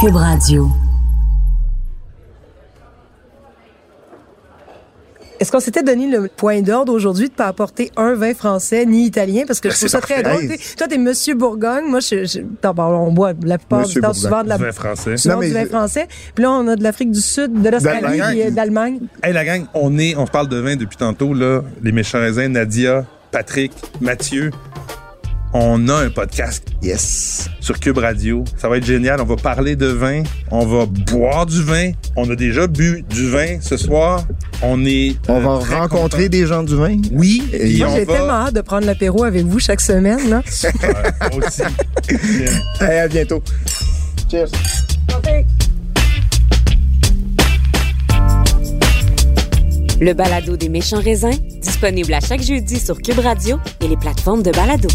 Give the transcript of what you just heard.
Cube Radio. Est-ce qu'on s'était donné le point d'ordre aujourd'hui de pas apporter un vin français ni italien? Parce que je Ben, trouve c'est ça très drôle. Toi t'es Monsieur Bourgogne, moi je, je t'en parle, on boit la plupart Monsieur du temps Bourgogne. souvent de la Du vin français. souvent Non, mais- du vin français. Puis là on a de l'Afrique du Sud, de l'Australie, D'Allemagne. puis, euh, d'Allemagne. Hey la gang, on est, on parle de vin depuis tantôt là. Les méchants raisins, Nadia, Patrick, Mathieu. On a un podcast Yes. sur Cube Radio. Ça va être génial. On va parler de vin. On va boire du vin. On a déjà bu du vin ce soir. On est. On euh, va très rencontrer contents. des gens du vin. Oui. Et Moi on j'ai va. tellement hâte de prendre l'apéro avec vous chaque semaine. Là. Moi aussi. Hey, à bientôt. Cheers. Le balado des méchants raisins, disponible à chaque jeudi sur Cube Radio et les plateformes de balado.